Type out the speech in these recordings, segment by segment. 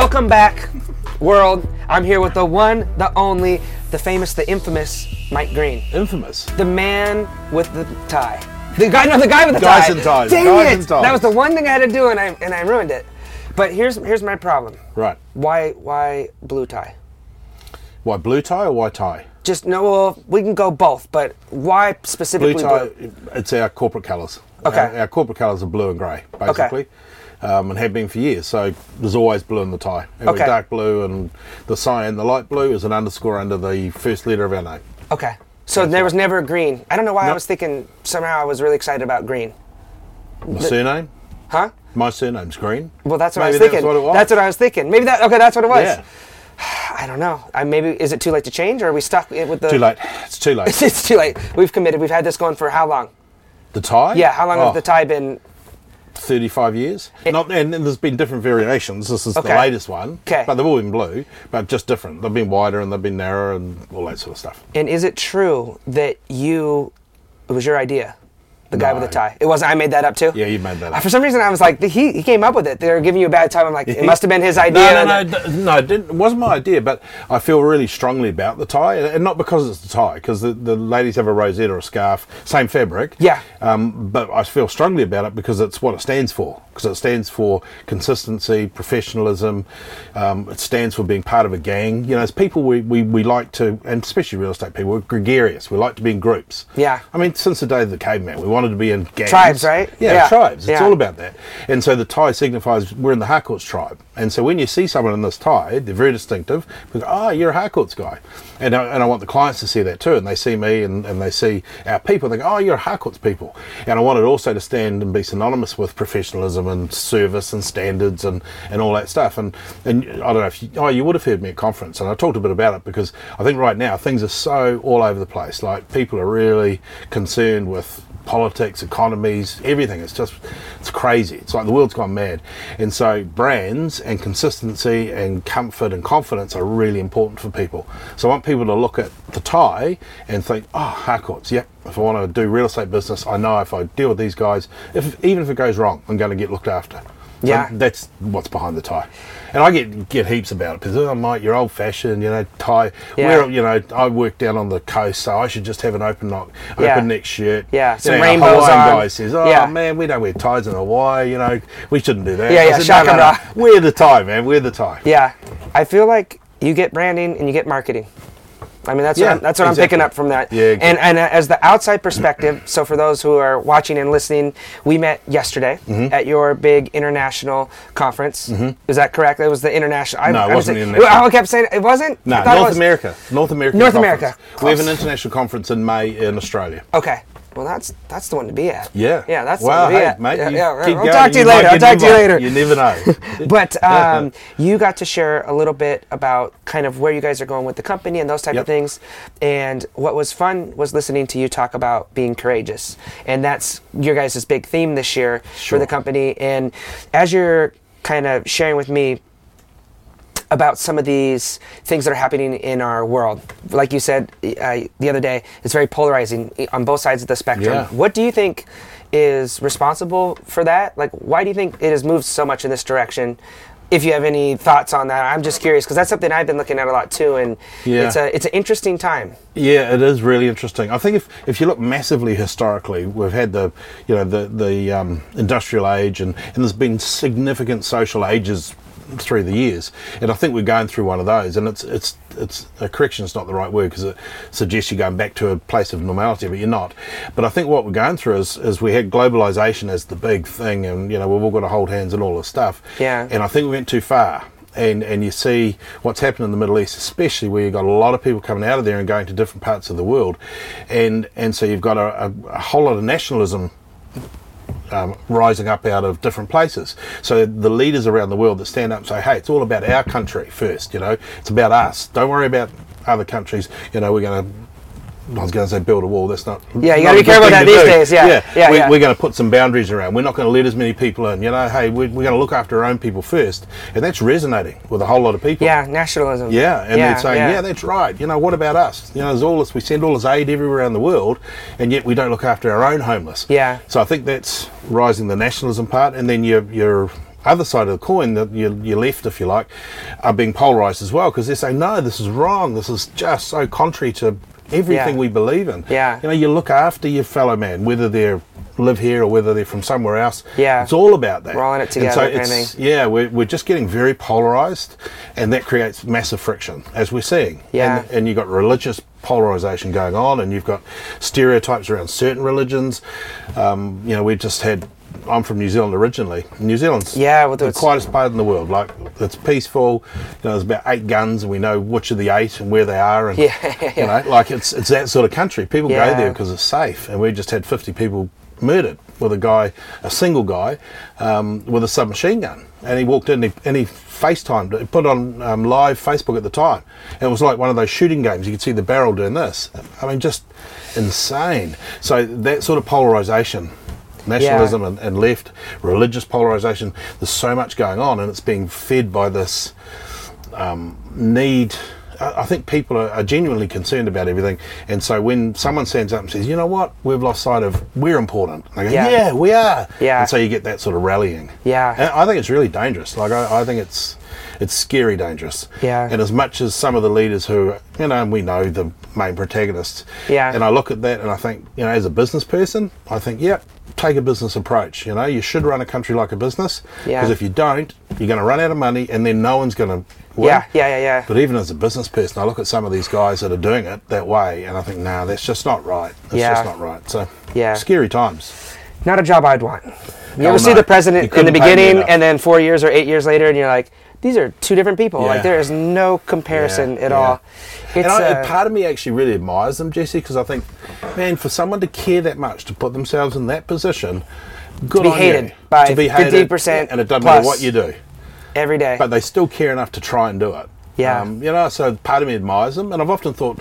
Welcome back, world. I'm here with the one, the only, the famous, the infamous Mike Green, Infamous. the man with the tie. The guy, no, the guy with the Guys tie. and ties, Dang guys it! and ties. That was the one thing I had to do, and I and I ruined it. But here's here's my problem. Right. Why why blue tie? Why blue tie or why tie? Just no. Well, we can go both, but why specifically Blue tie. blue? It's our corporate colours. Okay. Our, our corporate colours are blue and grey, basically. Um, and have been for years. So there's always blue in the tie. We're Okay. dark blue, and the cyan, the light blue, is an underscore under the first letter of our name. Okay. So there was never green. I don't know why I was thinking somehow I was really excited about green. My surname? Huh? My surname's Green. Well, that's what I Maybe was that's thinking. what it was. That's what I was thinking. Maybe that. Okay, that's what it was. Yeah. I don't know. I maybe is it too late to change, or are we stuck with the? Too late. It's too late. it's too late. We've committed. We've had this going for how long? the tie? Yeah, how long Oh, has the tie been? 35 years. Not, and, and there's been different variations. This is Okay. the latest one. 'Kay. But they've all been blue, but just different. They've been wider and they've been narrower and all that sort of stuff. And is it true that you? It was your idea, the guy with the tie. It wasn't. I made that up too. Yeah, you made that up. For some reason, I was like, he, he came up with it. They were giving you a bad time. I'm like, it must have been his idea. No, no, no, no. It, didn't, it wasn't my idea, but I feel really strongly about the tie, and not because it's the tie, because the, the ladies have a rosette or a scarf, same fabric. Yeah. Um, but I feel strongly about it because it's what it stands for. Because it stands for consistency, professionalism. Um, it stands for being part of a gang. You know, as people, we, we, we like to, and especially real estate people, we're gregarious. We like to be in groups. Yeah. I mean, since the day of the caveman, we wanted to be in gangs. Tribes, right? Yeah, Yeah. tribes. It's Yeah. all about that. And so the tie signifies we're in the Harcourts tribe. And so when you see someone in this tie, they're very distinctive. Because, oh, you're a Harcourts guy. And I, and I want the clients to see that too. And they see me and, and they see our people. They go, oh, you're a Harcourts people. And I want it also to stand and be synonymous with professionalism and service and standards and, and all that stuff. And, and I don't know if you, oh, you would have heard me at conference. And I talked a bit about it because I think right now things are so all over the place. Like people are really concerned with politics, economies, everything. It's just, it's crazy. It's like the world's gone mad. And so brands and consistency and comfort and confidence are really important for people. So I want people to look at the tie and think, oh, Harcourts, yep. If I want to do real estate business, I know if I deal with these guys, if even if it goes wrong, I'm going to get looked after. Yeah. that's what's behind the tie. And I get get heaps about it because oh, Mike, you're old fashioned, you know, tie. Yeah. We're, you know, I work down on the coast, so I should just have an open knock, open Yeah. neck shirt. Yeah, You some know, a rainbows Hawaiian on. guy says, "Oh Yeah. man, we don't wear ties in Hawaii. You know, we shouldn't do that." Yeah, yeah, said, no, no, no. Wear the tie, man. Wear the tie. Yeah, I feel like you get branding and you get marketing. I mean, that's Yeah, what I'm, that's what I'm picking up from that. Yeah, and and uh, as the outside perspective, so for those who are watching and listening, we met yesterday Mm-hmm. at your big international conference. Is that correct? It was the international. I, No, it I was- wasn't the international. I kept saying it wasn't. No, I thought it North was. America. North America. North conference. America. We have an international conference in May in Australia. Okay. Well, that's that's the one to be at. Yeah. Yeah, that's wow, the one to be hey, at. mate. Yeah, you yeah, I'll talk to you might later. I'll talk to you later. You never know. But um, you got to share a little bit about kind of where you guys are going with the company and those type of Yep. things. And what was fun was listening to you talk about being courageous, and that's your guys' big theme this year for the company. And as you're kind of sharing with me about some of these things that are happening in our world. Like you said uh, the other day, it's very polarizing on both sides of the spectrum. Yeah. What do you think is responsible for that? Like, why do you think it has moved so much in this direction? If you have any thoughts on that, I'm just curious because that's something I've been looking at a lot too, and Yeah. it's a it's an interesting time. Yeah, it is really interesting. I think if, if you look massively historically, we've had the you know the the um, industrial age, and, and there's been significant social ages through the years, and I think we're going through one of those. And it's it's it's a correction is not the right word because it suggests you're going back to a place of normality, but you're not. But I think what we're going through is is we had globalization as the big thing, and you know we've all got to hold hands and all this stuff. Yeah. And I think we went too far and and you see what's happened in the Middle East, especially where you've got a lot of people coming out of there and going to different parts of the world, and and so you've got a, a, a whole lot of nationalism. Um, rising up out of different places. So the leaders around the world that stand up and say, "Hey, it's all about our country first. You know, it's about us. Don't worry about other countries. You know, we're going to I was going to say build a wall. That's not. Yeah, you gotta be careful to that these do. days, yeah, yeah, we, yeah. We're going to put some boundaries around. We're not going to let as many people in. You know, hey, we're, we're going to look after our own people first, and that's resonating with a whole lot of people. Yeah, nationalism. Yeah, and yeah, they're saying, yeah. that's right. You know, what about us? You know, there's all this. We send all this aid everywhere around the world, and yet we don't look after our own homeless. Yeah. So I think that's rising the nationalism part, and then your your other side of the coin, that your, your left, if you like, are being polarized as well because they say, no, this is wrong. This is just so contrary to everything Yeah. we believe in. Yeah. You know, you look after your fellow man, whether they're live here or whether they're from somewhere else. Yeah. It's all about that. All it And together so it's- yeah, we're, we're just getting very polarized, and that creates massive friction, as we're seeing. Yeah. And, and you've got religious polarization going on, and you've got stereotypes around certain religions. Um, you know, we just had. I'm from New Zealand originally. New Zealand's Yeah, well, the quietest part in the world. Like it's peaceful. You know, there's about eight guns, and we know which of the eight and where they are. And Yeah, you know, like it's it's that sort of country. People Yeah. go there because it's safe, and we just had 50 people murdered with a guy, a single guy, um, with a submachine gun, and he walked in and he, and he FaceTimed, he put on um, live Facebook at the time, and it was like one of those shooting games. You could see the barrel doing this. I mean, just insane. So that sort of polarization. Nationalism and, and left, religious polarization. There's so much going on, and it's being fed by this um, need. I think people are, are genuinely concerned about everything, and so when someone stands up and says, "You know what? We've lost sight of we're important," I go, Yeah. "Yeah, we are." Yeah. And so you get that sort of rallying. Yeah. And I think it's really dangerous. Like I, I think it's it's scary dangerous. Yeah. And as much as some of the leaders who, you know, and we know the main protagonists. Yeah. And I look at that and I think, you know, as a business person, I think, yeah, take a business approach. You know, you should run a country like a business. Yeah. Because if you don't, you're going to run out of money, and then no one's going to. Win. Yeah, yeah, yeah, yeah. But even as a business person, I look at some of these guys that are doing it that way, and I think, nah, that's just not right. It's Yeah. just not right. So, Yeah. scary times. Not a job I'd want. You Hell ever see the president in the couldn't pay me beginning and then four years or eight years later, and you're like, these are two different people. Like there is no comparison Yeah, at yeah. all. It's and I, uh, part of me actually really admires them, Jesse, because I think, man, for someone to care that much to put themselves in that position, good be on hated you. by to be hated, 50% and it doesn't matter what you do, every day. but they still care enough to try and do it. Yeah. Um, you know, so part of me admires them, and I've often thought,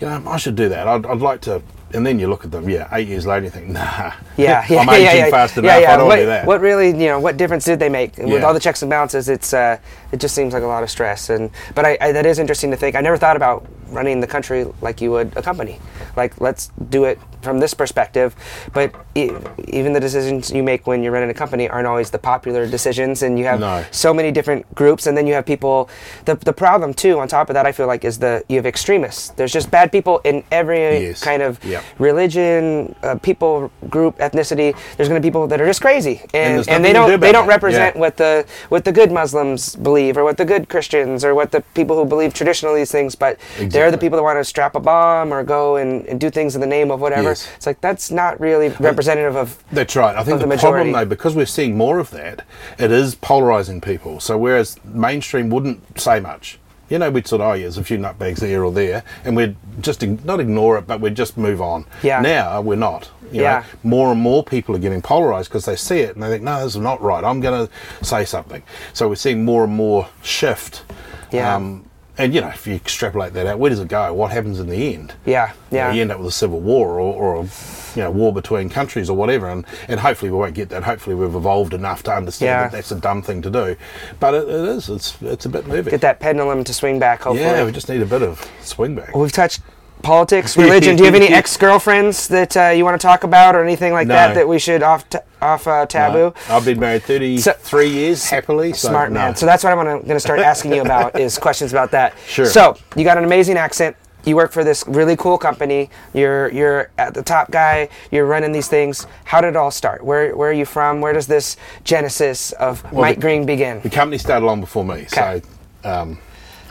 you know, I should do that. I'd, I'd like to. And then you look at them, yeah, eight years later, you think, nah, yeah, yeah, I'm aging yeah, fast yeah, enough. yeah. I don't what, do that. what really, you know, what difference did they make with all the checks and balances? It's uh, it just seems like a lot of stress. And but I, I, that is interesting to think. I never thought about running the country like you would a company. Like let's do it from this perspective. But e- even the decisions you make when you're running a company aren't always the popular decisions, and you have No. so many different groups, and then you have people. The the problem too, on top of that, I feel like is the you have extremists. There's just bad people in every Yes. kind of Yep. religion, uh, people, group, ethnicity. There's going to be people that are just crazy, and, there's and, they don't do they don't represent Yeah. what the what the good Muslims believe, or what the good Christians, or what the people who believe traditional these things. But they're the people that want to strap a bomb or go and, and do things in the name of whatever. Yes. It's like that's not really representative of. That's right. I think the, the problem, though, because we're seeing more of that, it is polarizing people. So whereas mainstream wouldn't say much, you know, we'd sort of, oh, yeah, there's a few nutbags here or there, and we'd just ig- not ignore it, but we'd just move on. Yeah. Now we're not. You Yeah. Know, more and more people are getting polarized because they see it and they think, no, this is not right. I'm going to say something. So we're seeing more and more shift. Yeah. Um, and you know, if you extrapolate that out, where does it go? What happens in the end? Yeah, You know, yeah. you end up with a civil war or, or a you know war between countries or whatever, and, and hopefully we won't get that. Hopefully we've evolved enough to understand Yeah. that that's a dumb thing to do, but it, it is. It's it's a bit moving. Get that pendulum to swing back. Hopefully. yeah, we just need a bit of swing back. We've touched politics, religion. Do you have any ex-girlfriends that uh, you want to talk about, or anything like that No. that we should off t- off uh, taboo? No, I've been married thirty three years happily. So Smart man. no. So that's what I'm going to start asking you about is questions about that. Sure. So you got an amazing accent. You work for this really cool company. You're you're at the top guy. You're running these things. How did it all start? Where where are you from? Where does this genesis of Mike the- Green begin? The company started long before me, Okay. so um,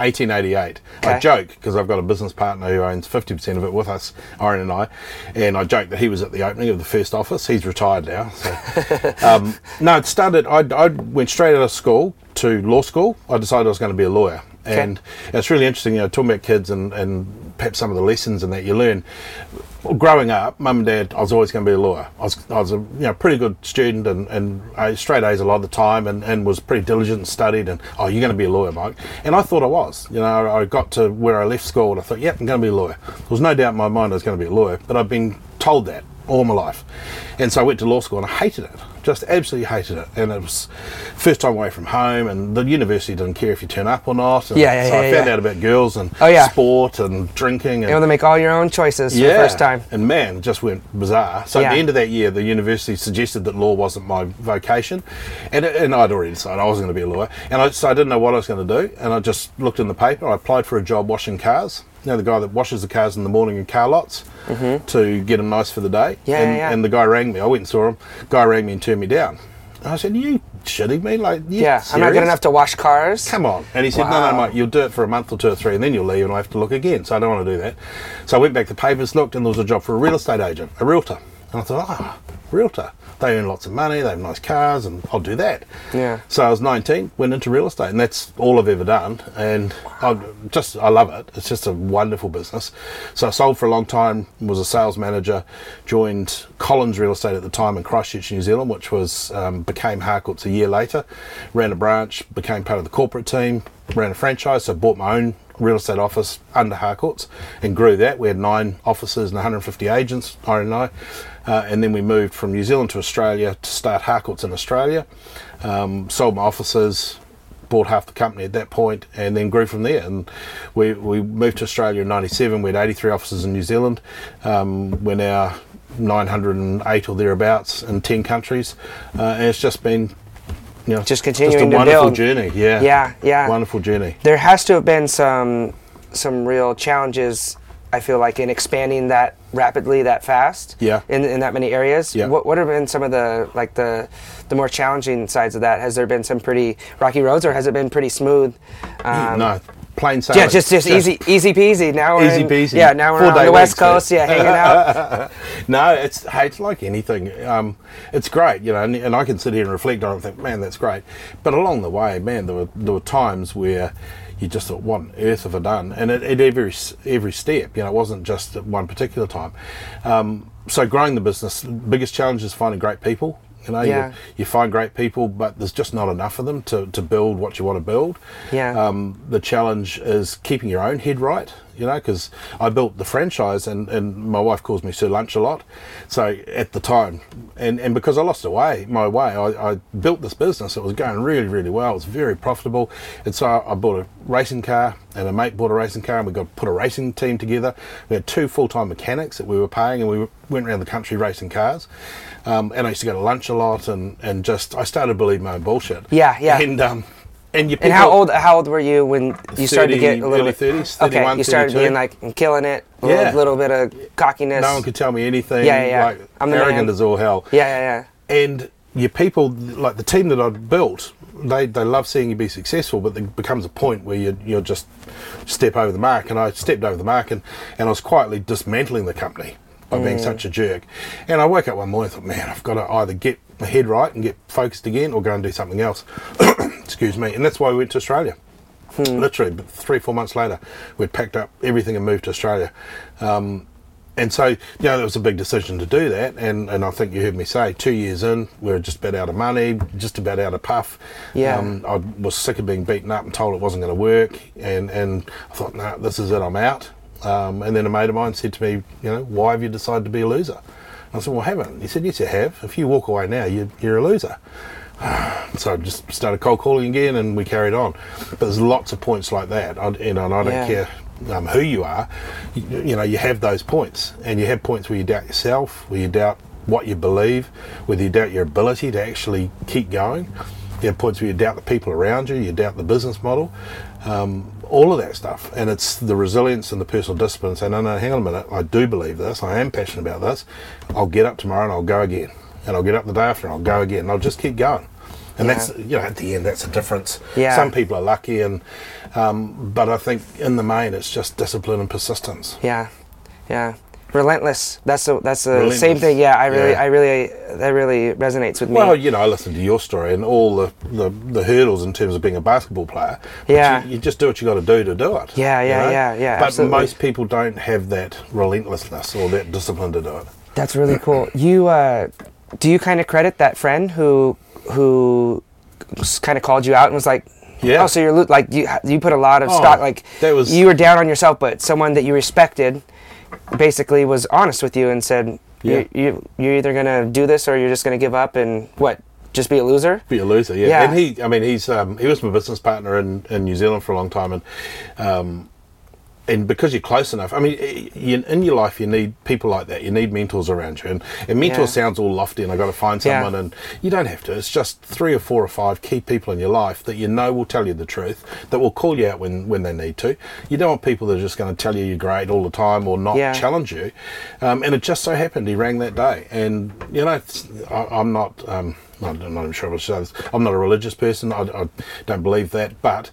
1888. Okay. I joke because I've got a business partner who owns 50% of it with us, Aaron and I, and I joke that he was at the opening of the first office. He's retired now. So. um, no, it started, I, I went straight out of school to law school. I decided I was going to be a lawyer. And it's really interesting, you know, talking about kids and, and perhaps some of the lessons and that you learn. Well, growing up, mum and dad, I was always going to be a lawyer. I was, I was a you know pretty good student and, and I straight A's a lot of the time and, and was pretty diligent and studied and oh you're going to be a lawyer, Mike. And I thought I was. You know, I got to where I left school and I thought, yep, I'm going to be a lawyer. There was no doubt in my mind I was going to be a lawyer, but I've been told that all my life. And so I went to law school and I hated it. Just absolutely hated it, and it was first time away from home, and the university didn't care if you turn up or not. And Yeah, yeah, so I yeah, found yeah. out about girls and Oh, yeah. sport and drinking and Able to make all your own choices for the first time. and man, it just went bizarre. So at the end of that year, the university suggested that law wasn't my vocation, and, and I'd already decided I wasn't going to be a lawyer, and I, so I didn't know what I was going to do, and I just looked in the paper. I applied for a job washing cars. You know, the guy that washes the cars in the morning in car lots to get them nice for the day. Mm-hmm. Yeah, and, yeah, and the guy rang me. I went and saw him. Guy rang me and turned me down. I said, "You shitting me? Like, you Yeah, I'm not good serious?" enough to wash cars. Come on. And he said, no, Wow. no, mate, you'll do it for a month or two or three and then you'll leave and I have to look again. So I don't want to do that. So I went back to papers, looked, and there was a job for a real estate agent, a realtor. And I thought, ah, realtor. They earn lots of money, they have nice cars, and I'll do that. Yeah. So I was 19, went into real estate, and that's all I've ever done. And I just, I love it. It's just a wonderful business. So I sold for a long time, was a sales manager, joined Collins Real Estate at the time in Christchurch, New Zealand, which was um, became Harcourts a year later. Ran a branch, became part of the corporate team, ran a franchise, so bought my own real estate office under Harcourts and grew that. We had nine offices and 150 agents, I and I. Uh, and then we moved from New Zealand to Australia to start Harcourts in Australia. Um, sold my offices, bought half the company at that point, and then grew from there. And we, we moved to Australia in '97. We had 83 offices in New Zealand. Um, we're now 908 or thereabouts in 10 countries, uh, and it's just been, you know, Just continuing just a wonderful build. journey. Yeah, Yeah, yeah. wonderful journey. There has to have been some some real challenges. I feel like in expanding that rapidly, that fast. Yeah. In, in that many areas. Yeah. What, what have been some of the like the the more challenging sides of that? Has there been some pretty rocky roads, or has it been pretty smooth? Um, no, plain sailing. Yeah, just just easy easy peasy. Now we're Easy in- peasy. Yeah, now we're Four on the west weeks, coast. Yeah, hanging out. no, it's hey, it's like anything. Um, it's great, you know, and, and I can sit here and reflect on it and think, man, that's great. But along the way, man, there were there were times where you just thought, what on earth have I done? And at, at every every step, you know, it wasn't just at one particular time. Um, so growing the business, the biggest challenge is finding great people. You know, Yeah. you, you find great people, but there's just not enough of them to, to build what you want to build. Yeah. Um, the challenge is keeping your own head right, you know, because I built the franchise and, and my wife calls me Sir Lunch a lot. So at the time, and, and because I lost away, my way, I, I built this business. It was going really, really well. It was very profitable. And so I bought a racing car and a mate bought a racing car and we got put a racing team together. We had two full-time mechanics that we were paying and we went around the country racing cars. Um, and I used to go to lunch a lot and, and just, I started believing my own bullshit. Yeah, yeah. And, um, and you And how old how old were you when you started to get a 30, little early bit? 30s, okay, you started 32. being like I'm killing it. A Yeah. little, little bit of cockiness. No one could tell me anything. Yeah, yeah, yeah. Like, I'm arrogant as all hell. yeah, yeah, yeah. And your people, like the team that I'd built, they, they love seeing you be successful, but there becomes a point where you, you'll just step over the mark. And I stepped over the mark and, and I was quietly dismantling the company by being Mm. such a jerk. And I woke up one morning and thought, man, I've got to either get my head right and get focused again or go and do something else. Excuse me. And that's why we went to Australia. Hmm. Literally, but three, four months later, we'd packed up everything and moved to Australia. Um, and so, you know, it was a big decision to do that. And, and I think you heard me say, two years in, we were just about out of money, just about out of puff. Yeah. Um, I was sick of being beaten up and told it wasn't going to work. And, and I thought, no, this is it, I'm out. Um, and then a mate of mine said to me, you know, why have you decided to be a loser? I said, well, I haven't. He said, yes, you have. If you walk away now, you, you're a loser. So I just started cold calling again, and we carried on. But there's lots of points like that, I, you know, and I don't Yeah. care um, who you are. You, you know, you have those points, and you have points where you doubt yourself, where you doubt what you believe, whether you doubt your ability to actually keep going. You have points where you doubt the people around you, you doubt the business model, um, all of that stuff. And it's the resilience and the personal discipline. Say, no, no, hang on a minute. I do believe this. I am passionate about this. I'll get up tomorrow and I'll go again. And I'll get up the day after and I'll go again. And I'll just keep going. And Yeah. that's you know at the end that's the difference. Yeah. Some people are lucky, and um, but I think in the main it's just discipline and persistence. Yeah, yeah. Relentless. That's the that's the same thing. Yeah, I really, Yeah. I really, that really resonates with me. Well, you know, I listened to your story and all the, the, the hurdles in terms of being a basketball player. But Yeah. You, you just do what you got to do to do it. Yeah, you yeah, know? yeah, yeah, But absolutely. most people don't have that relentlessness or that discipline to do it. That's really cool. You uh, do you kind of credit that friend who who kind of called you out and was like, Yeah. oh, so you're like you you put a lot of Oh, stock like that was- you were down on yourself, but someone that you respected basically was honest with you and said, You, you you're either gonna do this or you're just gonna give up and what? Just be a loser? Be a loser, yeah. Yeah. And he, I mean, he's um, he was my business partner in, in New Zealand for a long time, and um, and because you're close enough, I mean, you, in your life you need people like that. You need mentors around you, and, and mentor Yeah. sounds all lofty, and I got to find Yeah. someone, and you don't have to. It's just three or four or five key people in your life that you know will tell you the truth, that will call you out when when they need to. You don't want people that are just going to tell you you're great all the time or not Yeah. challenge you. Um, and it just so happened he rang that day, and you know, it's, I, I'm not. Um, I'm not even sure I should say this. I'm not a religious person. I, I don't believe that, but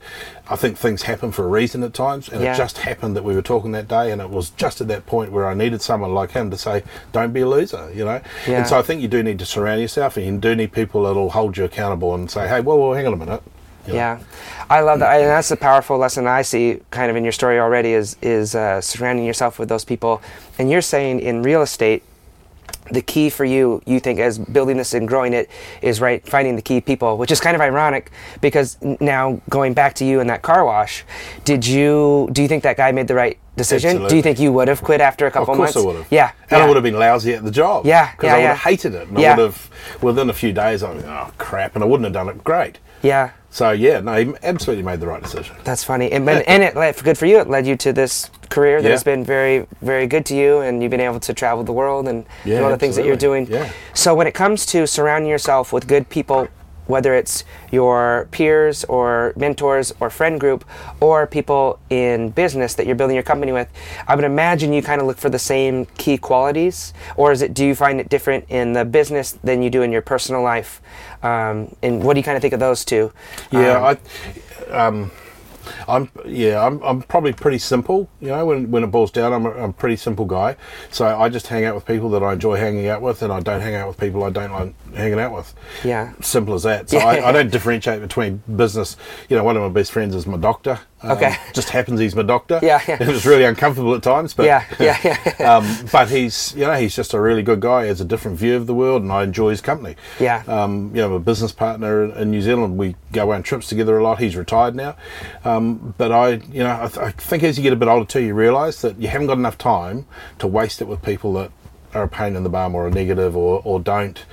I think things happen for a reason at times, and Yeah. it just happened that we were talking that day, and it was just at that point where I needed someone like him to say, "Don't be a loser," you know. Yeah. And so I think you do need to surround yourself, and you do need people that'll hold you accountable and say, "Hey, well, well hang on a minute." you know. Yeah, I love that, and that's the powerful lesson I see kind of in your story already is is uh, surrounding yourself with those people. And you're saying in real estate, the key for you, you think, as building this and growing it, is right finding the key people, which is kind of ironic because now going back to you in that car wash, did you do you think that guy made the right decision? Do you think you would have quit after a couple Of course months? I would have. Yeah, And yeah. I would have been lousy at the job. Yeah, Because yeah, I would yeah. have hated it. And Yeah. I would have, within a few days, I was, oh, crap. And I wouldn't have done it great. Yeah, So, yeah, no, he absolutely made the right decision. That's funny, and but, and it led, good for you. It led you to this career that Yeah. has been very, very good to you, and you've been able to travel the world and Yeah, do all the things that you're doing. Yeah. So when it comes to surrounding yourself with good people, whether it's your peers or mentors or friend group or people in business that you're building your company with, I would imagine you kind of look for the same key qualities, or is it? Do you find it different in the business than you do in your personal life? Um, and what do you kind of think of those two? Yeah, Um, I, um, I'm yeah, I'm, I'm probably pretty simple. You know, when, when it boils down, I'm a, I'm a pretty simple guy. So I just hang out with people that I enjoy hanging out with, and I don't hang out with people I don't like hanging out with. Yeah. simple as that. So Yeah. I, I don't differentiate between business. You know, one of my best friends is my doctor. Um, Okay. just happens he's my doctor. Yeah, yeah. It was really uncomfortable at times, but Yeah, yeah, yeah. um, but he's you know he's just a really good guy. He has a different view of the world, and I enjoy his company. Yeah. Um, you know, I'm a business partner in, New Zealand. We go on trips together a lot. He's retired now, um, but I, you know, I, th- I think as you get a bit older too, you realise that you haven't got enough time to waste it with people that are a pain in the bum or a negative or, or don't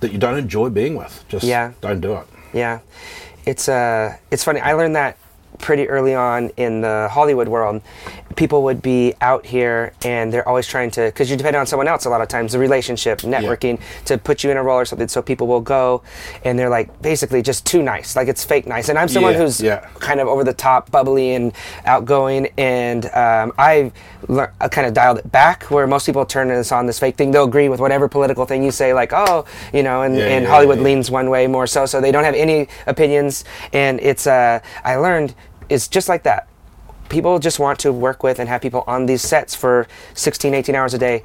that you don't enjoy being with. Just Yeah. don't do it. Yeah, it's uh, it's funny. I learned that pretty early on in the Hollywood world. People would be out here and they're always trying to, because you depend on someone else a lot of times, the relationship, networking, to put you in a role or something. So people will go and they're like basically just too nice, like it's fake nice. And I'm someone Yeah, who's yeah. kind of over the top, bubbly, and outgoing. And um, I lear- I kind of dialed it back, where most people turn this on this fake thing. They'll agree with whatever political thing you say, like, oh, you know, and, Yeah, and yeah, Hollywood yeah. leans one way more so, so they don't have any opinions. And it's uh, I learned it's just like that. People just want to work with and have people on these sets for 16, 18 hours a day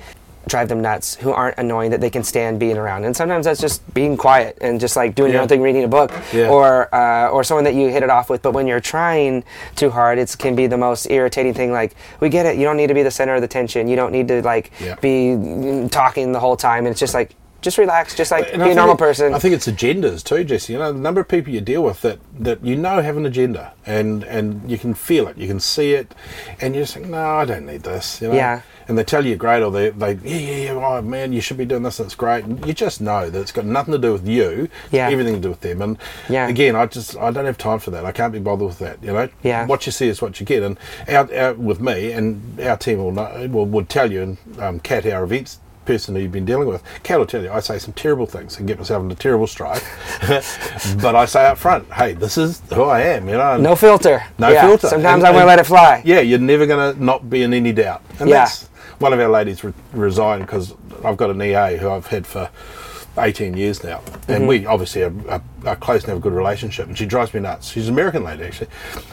drive them nuts who aren't annoying that they can stand being around and sometimes that's just being quiet and just like doing your own thing reading a book Yeah. or uh, or someone that you hit it off with but when you're trying too hard it can be the most irritating thing like we get it you don't need to be the center of the tension you don't need to like Yeah. be mm, talking the whole time and it's just like just relax just like And be I a normal it- person I think it's agendas too, Jesse. You know, the number of people you deal with that, that you know have an agenda, and and you can feel it, you can see it, and you just think, no, I don't need this. You know? Yeah. And they tell you great, or they, they yeah, yeah, yeah, oh man, you should be doing this, and it's great. And you just know that it's got nothing to do with you, Yeah. everything to do with them. And Yeah. again, I just, I don't have time for that. I can't be bothered with that. You know, Yeah. what you see is what you get. And out, out with me, and our team will know, will would tell you, and um, Kat, our events person who you've been dealing with, Kat will tell you, I say some terrible things and get myself into terrible strife. but I say up front, hey, this is who I am, you know. no filter no Yeah. filter. sometimes And- I'm gonna let it fly Yeah, you're never going to not be in any doubt. And Yeah. that's one of our ladies re- resigned because I've got an EA who I've had for 18 years now. And Mm-hmm. we obviously are, are, are close and have a good relationship. And she drives me nuts. She's an American lady, actually.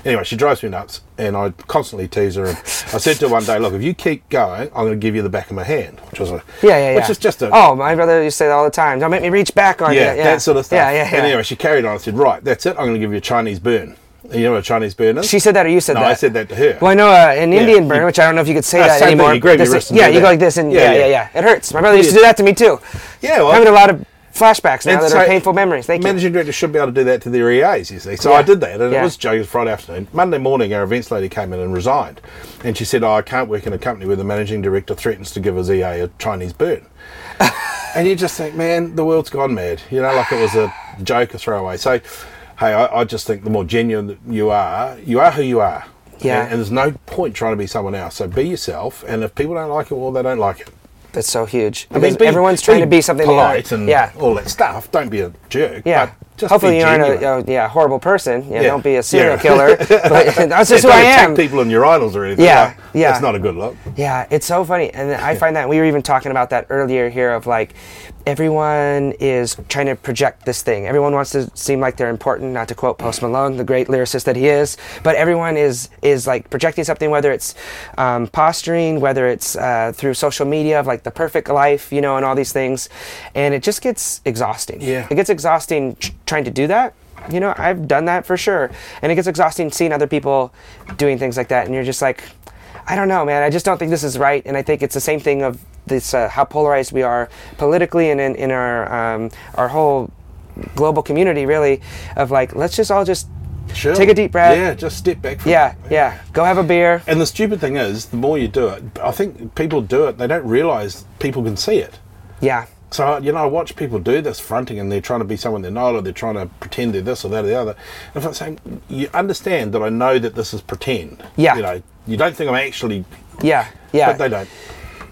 Anyway, she drives me nuts. And I constantly tease her. And I said to her one day, look, if you keep going, I'm going to give you the back of my hand, which was a. Yeah, yeah, Which yeah. is just a. Oh, my brother used to say that all the time. Don't make me reach back on yeah, you. Yeah, that sort of stuff. Yeah, yeah, yeah. And anyway, she carried on and said, right, that's it. I'm going to give you a Chinese burn. You know what a Chinese burn is? she said that, or you said no, that? I said that to her. Well, I know uh, an Indian you- burn, which I don't know if you could say Ah, that same thing, anymore. you grab your wrist yeah, you go like this, and Yeah, yeah, yeah, yeah. yeah. It hurts. My brother used to do that to me too. Yeah, well, I'm having a lot of flashbacks now that so are painful memories. Thank you. managing director should be able to do that to their EAs, you see. So Yeah. I did that, and Yeah. it was Joe's Friday afternoon. Monday morning, our events lady came in and resigned, and she said, "Oh, I can't work in a company where the managing director threatens to give his EA a Chinese burn." and you just think, man, the world's gone mad. You know, like it was a joke, a throwaway. So, hey, I, I just think the more genuine you are, you are who you are. Yeah. And, and there's no point trying to be someone else. So be yourself. And if people don't like it, well, they don't like it. That's so huge. I mean, be- everyone's trying to be something they polite and yeah. all that stuff. Don't be a jerk. Yeah. But just Hopefully you aren't a, a yeah horrible person. Yeah, Yeah. Don't be a serial Yeah. killer. But that's just Yeah, who I am. people on your idols or anything. Yeah, Like, yeah. That's not a good look. Yeah, it's so funny, and I find that we were even talking about that earlier here of like everyone is trying to project this thing. Everyone wants to seem like they're important. Not to quote Post Malone, the great lyricist that he is, but everyone is is like projecting something, whether it's um, posturing, whether it's uh, through social media of like the perfect life, you know, and all these things, and it just gets exhausting. Yeah. it gets exhausting trying to do that. You know, I've done that for sure, and it gets exhausting seeing other people doing things like that, and you're just like. I don't know, man. I just don't think this is right, and I think it's the same thing of this uh, how polarized we are politically and in, in our um, our whole global community, really, of like let's just all just Sure. Take a deep breath. Yeah, just step back from yeah, it. yeah, go have a beer. And the stupid thing is, the more you do it, I think people do it, they don't realise people can see it. Yeah, So, you know, I watch people do this fronting and they're trying to be someone they're not, or they're trying to pretend they're this or that or the other. And if I'm saying, you understand that I know that this is pretend. Yeah. You know, you don't think I'm actually, yeah, yeah. but they don't.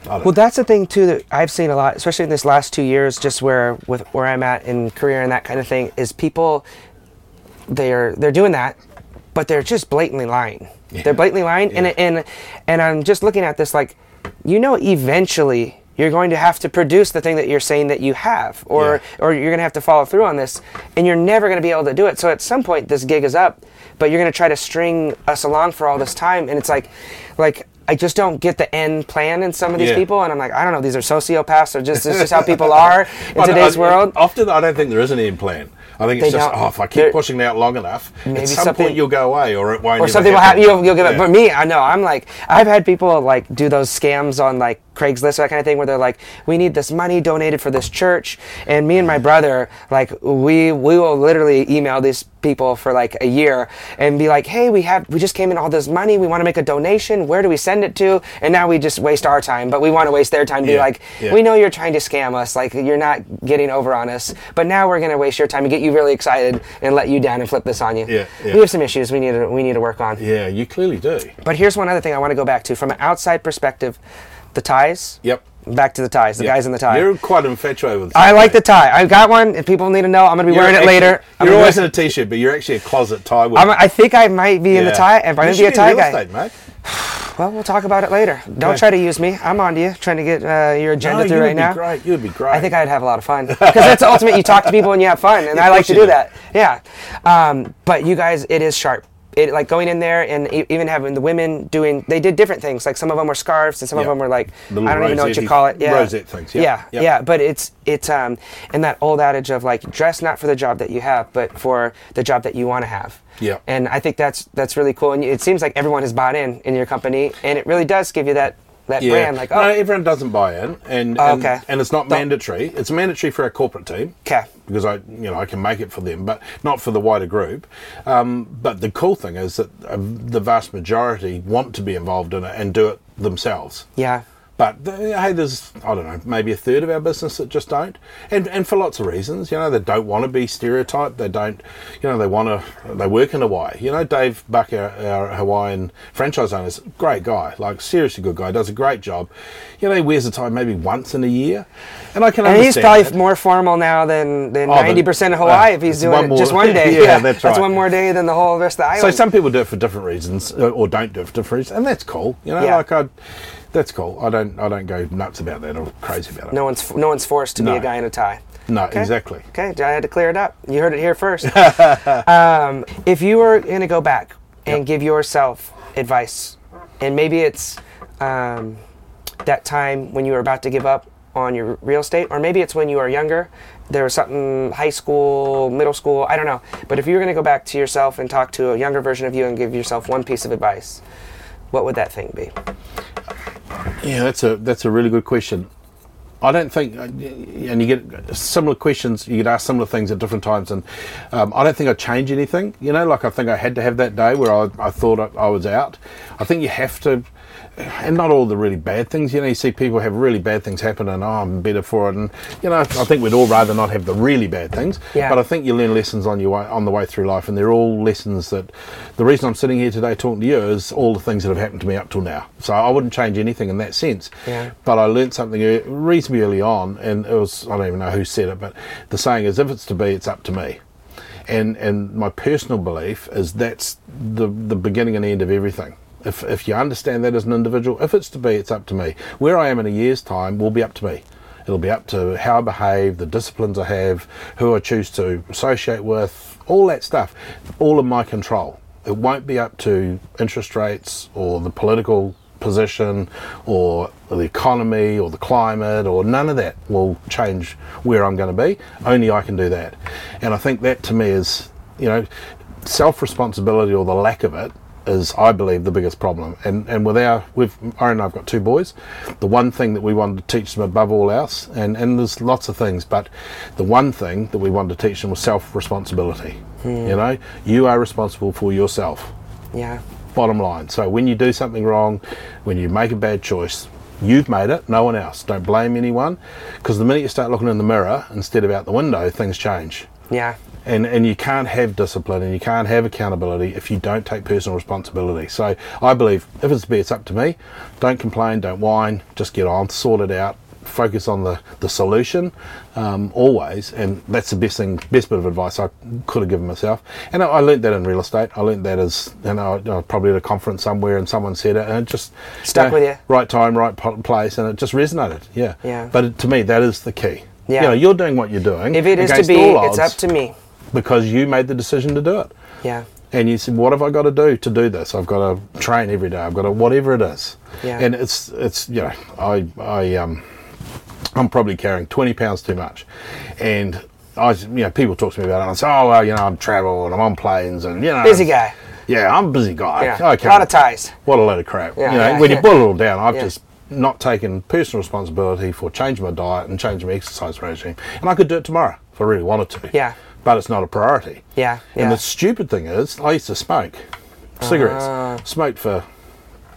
Well, that's the thing too that I've seen a lot, especially in this last two years, just where with where I'm at in career and that kind of thing, is people they're they're doing that, but they're just blatantly lying. They're blatantly lying, and and and I'm just looking at this like, you know, eventually you're going to have to produce the thing that you're saying that you have, or Yeah. or you're going to have to follow through on this, and you're never going to be able to do it. So at some point, this gig is up, but you're going to try to string us along for all this time, and it's like, like. I just don't get the end plan in some of these Yeah. people, and I'm like, I don't know, these are sociopaths, or just this is just how people are in I- today's I- world. Often, I don't think there is an end plan. I think it's just, oh, if I keep pushing it out long enough, Maybe at some point you'll go away, or it won't. or something will happen. You'll, you'll give it. Yeah. But me, I know I'm like I've had people like do those scams on like Craigslist that kind of thing where they're like, we need this money donated for this church, and me and my brother like we we will literally email these people for like a year and be like, hey, we have we just came in all this money, we want to make a donation. Where do we send it to? And now we just waste our time, but we want to waste their time. to Be like, yeah. we know you're trying to scam us, like you're not getting over on us, but now we're gonna waste your time and get you really excited and let you down and flip this on you. Yeah, yeah. We have some issues we need to we need to work on. Yeah, you clearly do. But here's one other thing I want to go back to from an outside perspective: the ties. Yep. Back to the ties. The Yep. guys in the tie. You're quite infatuated with. I like the tie. I've got one. If people need to know, I'm going to be You're wearing it later. I'm You're always in a t-shirt, but you're actually a closet tie. With, I'm, think I might be in the tie. If I might be a tie guy, estate, mate. well, we'll talk about it later. Don't Okay. try to use me. I'm on to you, trying to get uh, your agenda No, through right now. be great. You would be great. I think I'd have a lot of fun because that's the ultimate. You talk to people and you have fun, and Yeah, I like to do do. that. Yeah, um, but you guys, it is sharp. It like going in there and e- even having the women doing. They did different things. Like some of them were scarves, and some of them were like Little I don't even know what you call it. Yeah, rosette things, yeah. yeah, Yeah. yeah. But it's it's um and that old adage of like dress not for the job that you have, but for the job that you want to have. Yeah. And I think that's that's really cool. And it seems like everyone has bought in in your company, and it really does give you that that Yeah. brand. Like no, oh, everyone doesn't buy in, and Oh, and, okay. and it's not Don't- mandatory. It's mandatory for our corporate team. 'Kay. Because I, you know, I can make it for them, but not for the wider group. Um, but the cool thing is that uh, the vast majority want to be involved in it and do it themselves. yeah. But hey, there's I don't know, maybe a third of our business that just don't, and and for lots of reasons. You know, they don't want to be stereotyped. They don't, you know, they want to. They work in Hawaii. You know, Dave Buck, our, our Hawaiian franchise owner, is a great guy. Like seriously good guy. Does a great job. You know, he wears a tie maybe once in a year, and I can And he's probably that. more formal now than than Oh, ninety percent of Hawaii uh, if he's doing one it more- just one day. Yeah, that's right. That's one more day than the whole rest of the So some people do it for different reasons, uh, or don't do it for different reasons, and that's cool. You know, Yeah. like I, that's cool. I don't, I don't go nuts about that or crazy about it. no one's no one's forced to be a guy in a tie. no, Okay. exactly. Okay, I had to clear it up. You heard it here first. um, if you were going to go back and Yep. give yourself advice, and maybe it's um, that time when you were about to give up on your real estate, or maybe it's when you were younger, there was something high school, middle school, I don't know. But if you were going to go back to yourself and talk to a younger version of you and give yourself one piece of advice, what would that thing be? Yeah, that's a that's a really good question. I don't think, uh, and you get similar questions. You get asked similar things at different times, and um, I don't think I'd change anything. You know, like I think I had to have that day where I, I thought I, I was out. I think you have to and not all the really bad things. You know, you see people have really bad things happen, and oh, I'm better for it. And you know, I think we'd all rather not have the really bad things. Yeah. But I think you learn lessons on your way, on the way through life, and they're all lessons that. The reason I'm sitting here today talking to you is all the things that have happened to me up till now. So I wouldn't change anything in that sense. Yeah. But I learned something reasonably early on, and it was I don't even know who said it, but the saying is, if it's to be, it's up to me and and my personal belief is that's the the beginning and end of everything. If if you understand that as an individual, if it's to be, it's up to me. Where I am in a year's time will be up to me. It'll be up to how I behave, the disciplines I have, who I choose to associate with, all that stuff, all in my control. It won't be up to interest rates or the political position or the economy or the climate or none of that will change where I'm going to be. Only I can do that. And I think that to me is, you know, self responsibility or the lack of it is, I believe, the biggest problem. And and with our, we've Aaron and I've got two boys. The one thing that we wanted to teach them above all else, and and there's lots of things, but the one thing that we wanted to teach them was self responsibility. Hmm. You know, you are responsible for yourself Yeah. bottom line. So when you do something wrong, when you make a bad choice, you've made it, no one else. Don't blame anyone because the minute you start looking in the mirror instead of out the window, things change. Yeah. And, and you can't have discipline and you can't have accountability if you don't take personal responsibility. So I believe if it's to be, it's up to me. Don't complain, don't whine, just get on, sort it out, focus on the, the solution um, always. And that's the best thing, best bit of advice I could have given myself. And I, I learned that in real estate. I learned that as, you know, I was probably at a conference somewhere and someone said it and it just Stuck with you. Right time, right place, and it just resonated. Yeah. Yeah. But it, to me, that is the key. Yeah. You know, you're doing what you're doing. If it is to be, it's odds up to me. Because you made the decision to do it. Yeah. And you said, "What have I got to do to do this? I've got to train every day. I've got to whatever it is." Yeah. And it's it's you know I I um I'm probably carrying 20 pounds too much, and I you know people talk to me about it and I say, "Oh well, you know I'm travel and I'm on planes and you know Busy guy. Yeah, I'm a busy guy. Yeah. Okay. A lot of ties. What a load of crap. Yeah, you know, yeah, when yeah. you boil it all down, I've Yeah. just not taken personal responsibility for changing my diet and changing my exercise regime. And I could do it tomorrow if I really wanted to. Yeah. But it's not a priority. Yeah. And the stupid thing is, I used to smoke cigarettes. Ah. Smoked for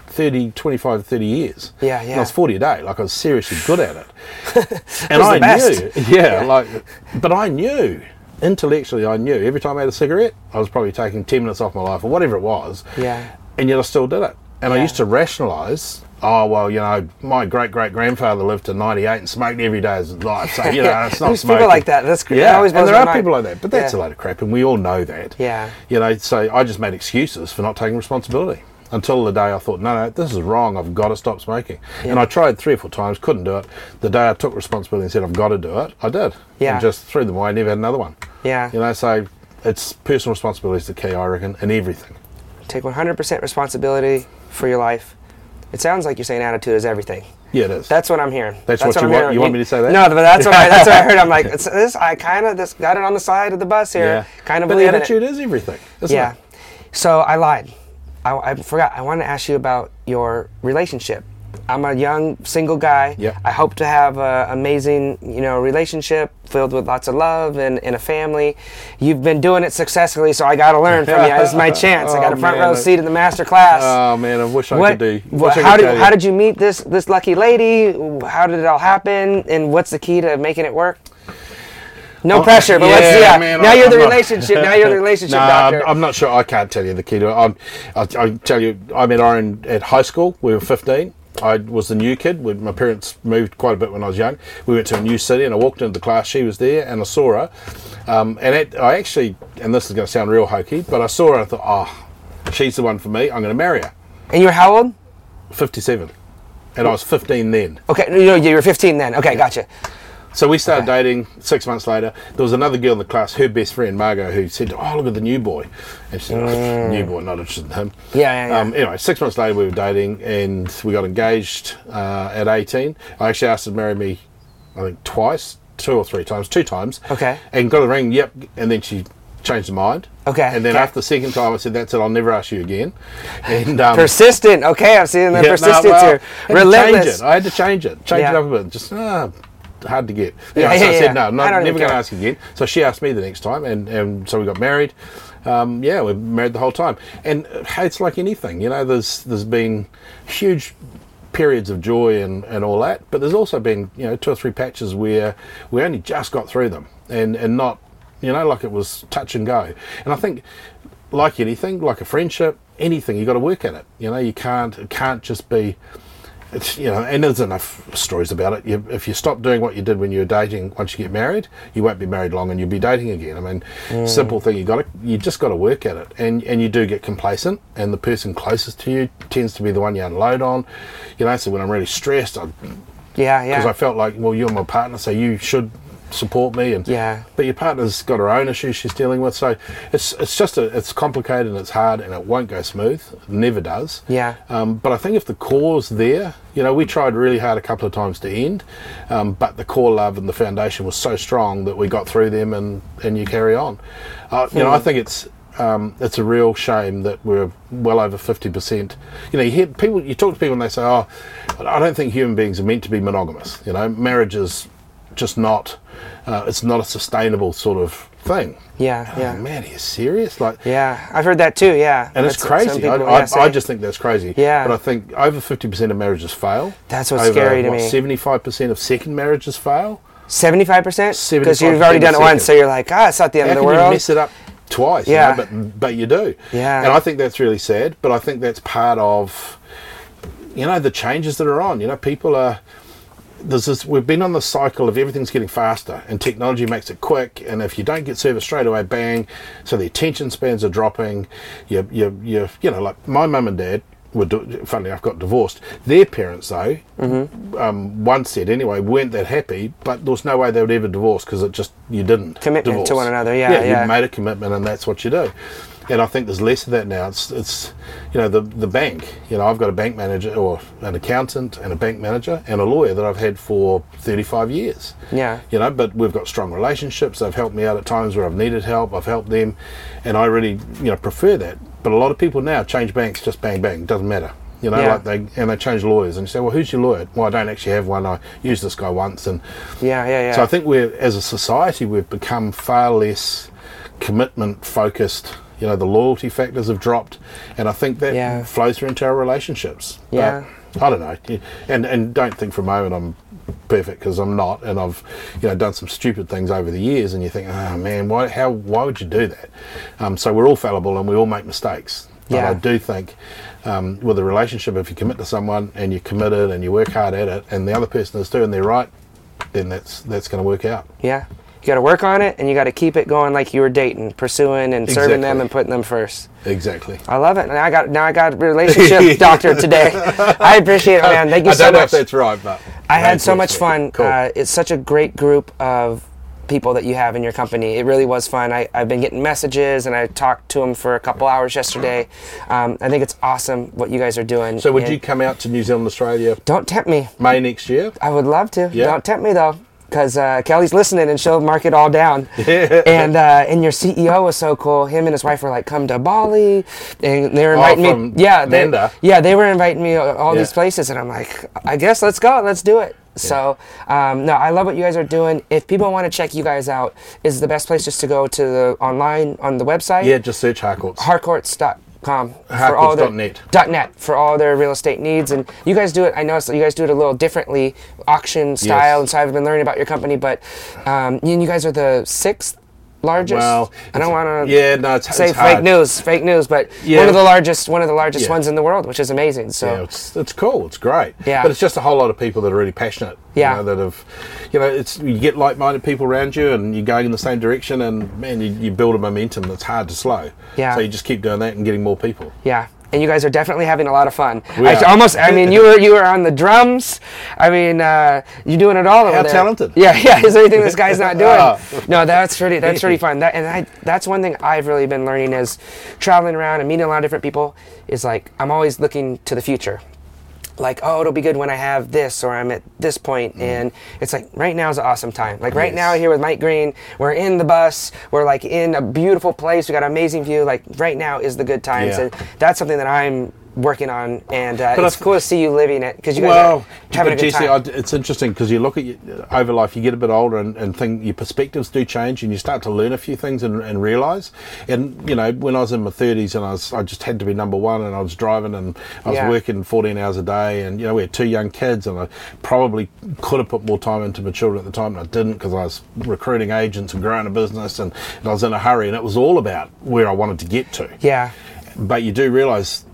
30, 25, 30 years. Yeah, And yeah. I was 40 a day. Like, I was seriously good at it. and was I knew. Yeah, like, but I knew. Intellectually, I knew. Every time I had a cigarette, I was probably taking 10 minutes off my life or whatever it was. Yeah. And yet I still did it. And I used to rationalise, oh, well, you know, my great great grandfather lived to 98 and smoked every day of his life. So, you know, it's not There's smoking. people like that. That's great. Yeah, and there are people like that, but that's Yeah. a load of crap, and we all know that. Yeah. You know, so I just made excuses for not taking responsibility until the day I thought, no, no, this is wrong. I've got to stop smoking. Yeah. And I tried three or four times, couldn't do it. The day I took responsibility and said, I've got to do it, I did. Yeah. And just threw them away, never had another one. Yeah. You know, so it's personal responsibility is the key, I reckon, in everything. Take 100% responsibility for your life. It sounds like you're saying attitude is everything. Yeah, it is. That's what I'm hearing. That's what I'm you want- hearing. you want me to say that? No, but that's what I, that's what I heard. I'm like, it's, this. I kind of just got it on the side of the bus here. yeah. Kind of believe it. attitude is everything, isn't Yeah. it? So I lied. I, I forgot. I wanted to ask you about your relationship. I'm a young single guy. Yep. I hope to have an amazing, you know, relationship filled with lots of love and, and a family. You've been doing it successfully, so I got to learn from you. This is my oh, chance. I got Oh, a front man. row seat in the master class. Oh, man, I wish I what, could do. what- I how could did how you. did you meet this this lucky lady? How did it all happen? And what's the key to making it work? No Oh, pressure, but let's yeah, yeah. Uh, man, now I- you're the relationship. Now you're the relationship doctor. I'm, not sure. I can't tell you the key to it. I'm, I'll, I'll tell you, I met Aaron at high school. We were 15. I was the new kid. We, my parents moved quite a bit when I was young. We went to a new city, and I walked into the class. She was there, and I saw her. Um, and it, I actually, and this is going to sound real hokey, but I saw her. and I thought, oh, she's the one for me. I'm going to marry her. and you were how old? 57, and I was 15 then. Okay, no, you were 15 then. Okay, gotcha. So we started Okay. dating. Six months later, there was another girl in the class, her best friend Margot, who said, "Oh, look at the new boy," and she said, oh, "New boy, not interested in him." Mm. Yeah, yeah, yeah. Um, anyway, six months later, we were dating, and we got engaged uh, at eighteen. I actually asked her to marry me, I think twice, two or three times, two times. Okay. And got a ring. Yep. And then she changed her mind. Okay, And then okay. after the second time, I said, "That's it. I'll never ask you again." And um, Persistent. Okay, I'm seeing the yeah, no, persistence well, here. I had to change Relentless. it. I had to change it. Change Yeah. it up a bit. Just ah, hard to get. Yeah, so yeah, I said no, I not, don't never going to ask again. So she asked me the next time, and, and so we got married. Um, yeah, we're married the whole time, and uh, hey, it's like anything, you know. There's there's been huge periods of joy and, and all that, but there's also been you know two or three patches where we only just got through them, and and not you know like it was touch and go. And I think like anything, like a friendship, anything, you've got to work at it. You know, you can't it can't just be. It's, you know, and there's enough stories about it. You, if you stop doing what you did when you were dating, once you get married, you won't be married long, and you'll be dating again. I mean, mm. simple thing. You got to, you just got to work at it, and and you do get complacent, and the person closest to you tends to be the one you unload on. You know, so when I'm really stressed, I Yeah, because. I felt like, well, you're my partner, so you should support me. And Yeah. but your partner's got her own issues she's dealing with, so it's it's just a, it's complicated and it's hard and it won't go smooth. It never does. Yeah. Um, but I think if the core's there, you know, we tried really hard a couple of times to end, um, but the core love and the foundation was so strong that we got through them and and you carry on. Uh, you know, I think it's. Um, it's a real shame that we're well over fifty percent. You know, you hear people. You talk to people and they say, "Oh, I don't think human beings are meant to be monogamous." You know, marriage is just not. Uh, it's not a sustainable sort of thing. Yeah, Oh, yeah. man, are you serious? Like, Yeah, I've heard that too. Yeah, and it's That's crazy. people, I, I. I just think that's crazy. Yeah. But I think over 50% of marriages fail. That's what's over, scary to what, me. 75% of second marriages fail. seventy-five percent because you've already done it second. once, so you're like, ah, it's not the end How of the you world. mess it up twice? you Yeah. know, but, but you do. Yeah. And I think that's really sad, but I think that's part of, you know, the changes that are on. You know, people are. There's this, we've been on the cycle of everything's getting faster and technology makes it quick and if you don't get service straight away bang so the attention spans are dropping you you you, you know like my mum and dad were do, funny enough got divorced their parents though Mm-hmm. um, one said anyway weren't that happy but there was no way they would ever divorce because it just you didn't Commitment to one another, yeah, yeah yeah. you made a commitment and that's what you do and I think there's less of that now. It's, it's, you know, the the bank. You know, I've got a bank manager or an accountant and a bank manager and a lawyer that I've had for 35 years. Yeah. You know, but we've got strong relationships. They've helped me out at times where I've needed help. I've helped them, and I really, you know, prefer that. But a lot of people now change banks just bang bang. Doesn't matter. You know, Yeah. like they and they change lawyers and you say, well, who's your lawyer? Well, I don't actually have one. I used this guy once, and Yeah, yeah, yeah. so I think we're, as a society, we've become far less commitment focused. You know, the loyalty factors have dropped, and I think that Yeah. flows through into our relationships. But Yeah. I don't know, and and don't think for a moment I'm perfect because I'm not, and I've you know done some stupid things over the years, and you think, oh man, why how why would you do that? Um, so we're all fallible and we all make mistakes. But Yeah. I do think um, with a relationship, if you commit to someone and you're committed and you work hard at it, and the other person is too, and they're right, then that's that's going to work out. yeah. You got to work on it, and you got to keep it going like you were dating, pursuing and serving them and putting them first. Exactly. I love it. Now I got now I got relationship doctor today. I appreciate it, man. Thank you I so don't know much. if that's right, but I had so much fun. Cool. Uh, it's such a great group of people that you have in your company. It really was fun. I, I've been getting messages, and I talked to them for a couple hours yesterday. Um, I think it's awesome what you guys are doing. so would and you come out to New Zealand, Australia, Don't tempt me. May next year? I would love to. Yeah. Don't tempt me though, because uh, Kelly's listening and she'll mark it all down. and uh, and your CEO was so cool. Him and his wife were like, "Come to Bali," and they were inviting Oh, from me. Yeah, they, yeah, they were inviting me all these places, and I'm like, I guess let's go, let's do it. So um, no, I love what you guys are doing. If people want to check you guys out, is the best place just to go to the online on the website? Yeah, just search Harcourts. harcourts.com for all their dot .net for all their real estate needs and you guys do it I know you guys do it a little differently auction style Yes. and so I've been learning about your company but um, you guys are the sixth largest Well, I don't want to yeah, no, it's, say it's fake hard. news fake news but Yeah. one of the largest one of the largest Yeah. ones in the world which is amazing so Yeah, it's it's cool. It's great. Yeah. but it's just a whole lot of people that are really passionate. Yeah. you know, that have, you know, it's you get like-minded people around you, and you're going in the same direction, and man, you, you build a momentum that's hard to slow. Yeah. So you just keep doing that and getting more people. Yeah. And you guys are definitely having a lot of fun. We I are. almost. I mean, you were you were on the drums. I mean, uh, you're doing it all over How there. talented. Yeah, yeah. Is there anything this guy's not doing? Ah. no, that's pretty. That's pretty fun. That and I, that's one thing I've really been learning is traveling around and meeting a lot of different people. Is like I'm always looking to the future. Like, oh, it'll be good when I have this, or I'm at this point, and it's like right now is an awesome time. Like right Mm. Yes. now here with Mike Green, we're in the bus, we're like in a beautiful place, we got an amazing view. Like right now is the good times, Yeah. and that's something that I'm working on, and uh, But it's cool to see you living it because you guys Well, are having a but good Jesse, time. I, it's interesting because you look at your, over life, you get a bit older, and, and think your perspectives do change, and you start to learn a few things and, and realize. And you know, when I was in my thirties, and I was, I just had to be number one, and I was driving, and I was Yeah. working fourteen hours a day, and you know, we had two young kids, and I probably could have put more time into my children at the time, and I didn't because I was recruiting agents and growing a business, and, and I was in a hurry, and it was all about where I wanted to get to yeah, but you do realize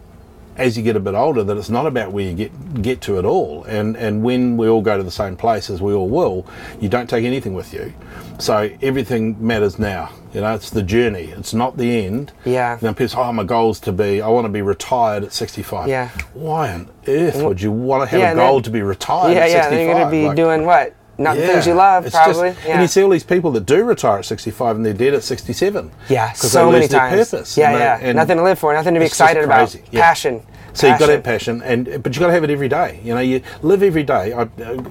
as you get a bit older that it's not about where you get get to at all and and when we all go to the same place as we all will you don't take anything with you so everything matters now you know it's the journey it's not the end Yeah. then people say oh my goal's to be i want to be retired at 65 Yeah. why on earth would you want to have Yeah, a goal then- to be retired yeah, yeah. 65 Then you're gonna be Like, doing what? Not the things you love, it's just- probably. And you see all these people that do retire at 65 and they're dead at 67. Yeah, so they many lose their times. purpose. Yeah, And they- yeah. and Nothing to live for, nothing to be excited about. crazy, yeah. Passion. So you've got to Passion. have passion, and but you've got to have it every day. You know, you live every day. I,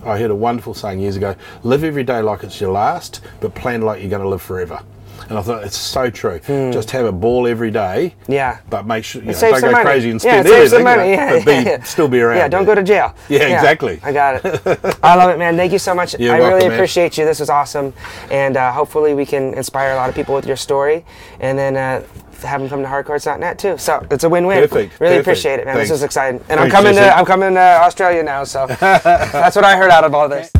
I heard a wonderful saying years ago: "Live every day like it's your last, but plan like you're going to live forever." And I thought it's so true. Just have a ball every day. Hmm. Yeah. But make sure you know, don't go money. crazy and spend save everything. money. Yeah, but yeah, yeah. still be around. Yeah, don't go to jail. Yeah, exactly. I got it. I love it, man. Thank you so much. You're I welcome, really man. appreciate you. This was awesome, and uh, hopefully we can inspire a lot of people with your story, and then uh, have them come to harcourts.net too. So it's a win-win. Perfect, Really perfect. appreciate it, man. This is exciting, and I'm Thanks, coming to I'm coming to Australia now. So that's what I heard out of all this.